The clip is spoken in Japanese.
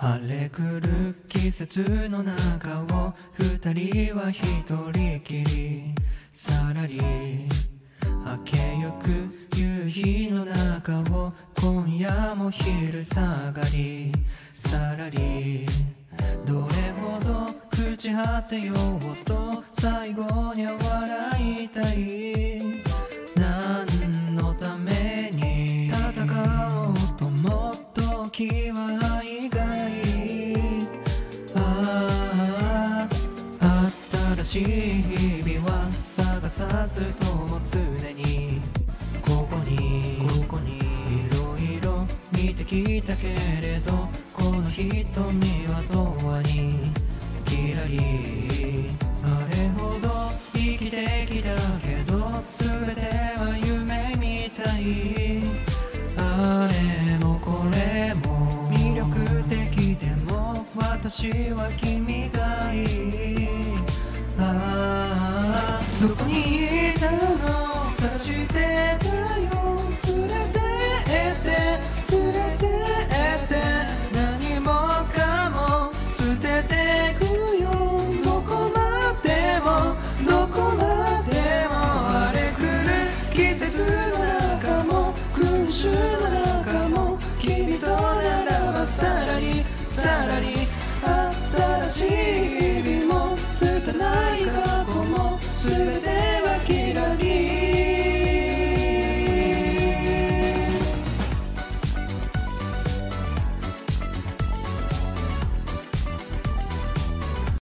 荒れ狂う季節の中を二人は一人きり。さらり明けゆく夕日の中を今夜も昼下がり。さらりどれほど朽ち果てようと最後しい日々は探さずとも常に。ここにここにいろいろ見てきたけれどこの瞳は永遠にキラリ。あれほど生きてきたけど全ては夢みたい。あれもこれも魅力的でも私は君がいい。どこにいたの探してたよ。連れてって連れてって何もかも捨ててくよ。どこまでも。どこまでも。荒れ狂う季節の中も。群衆の中も。君とならばさらにさらに。You.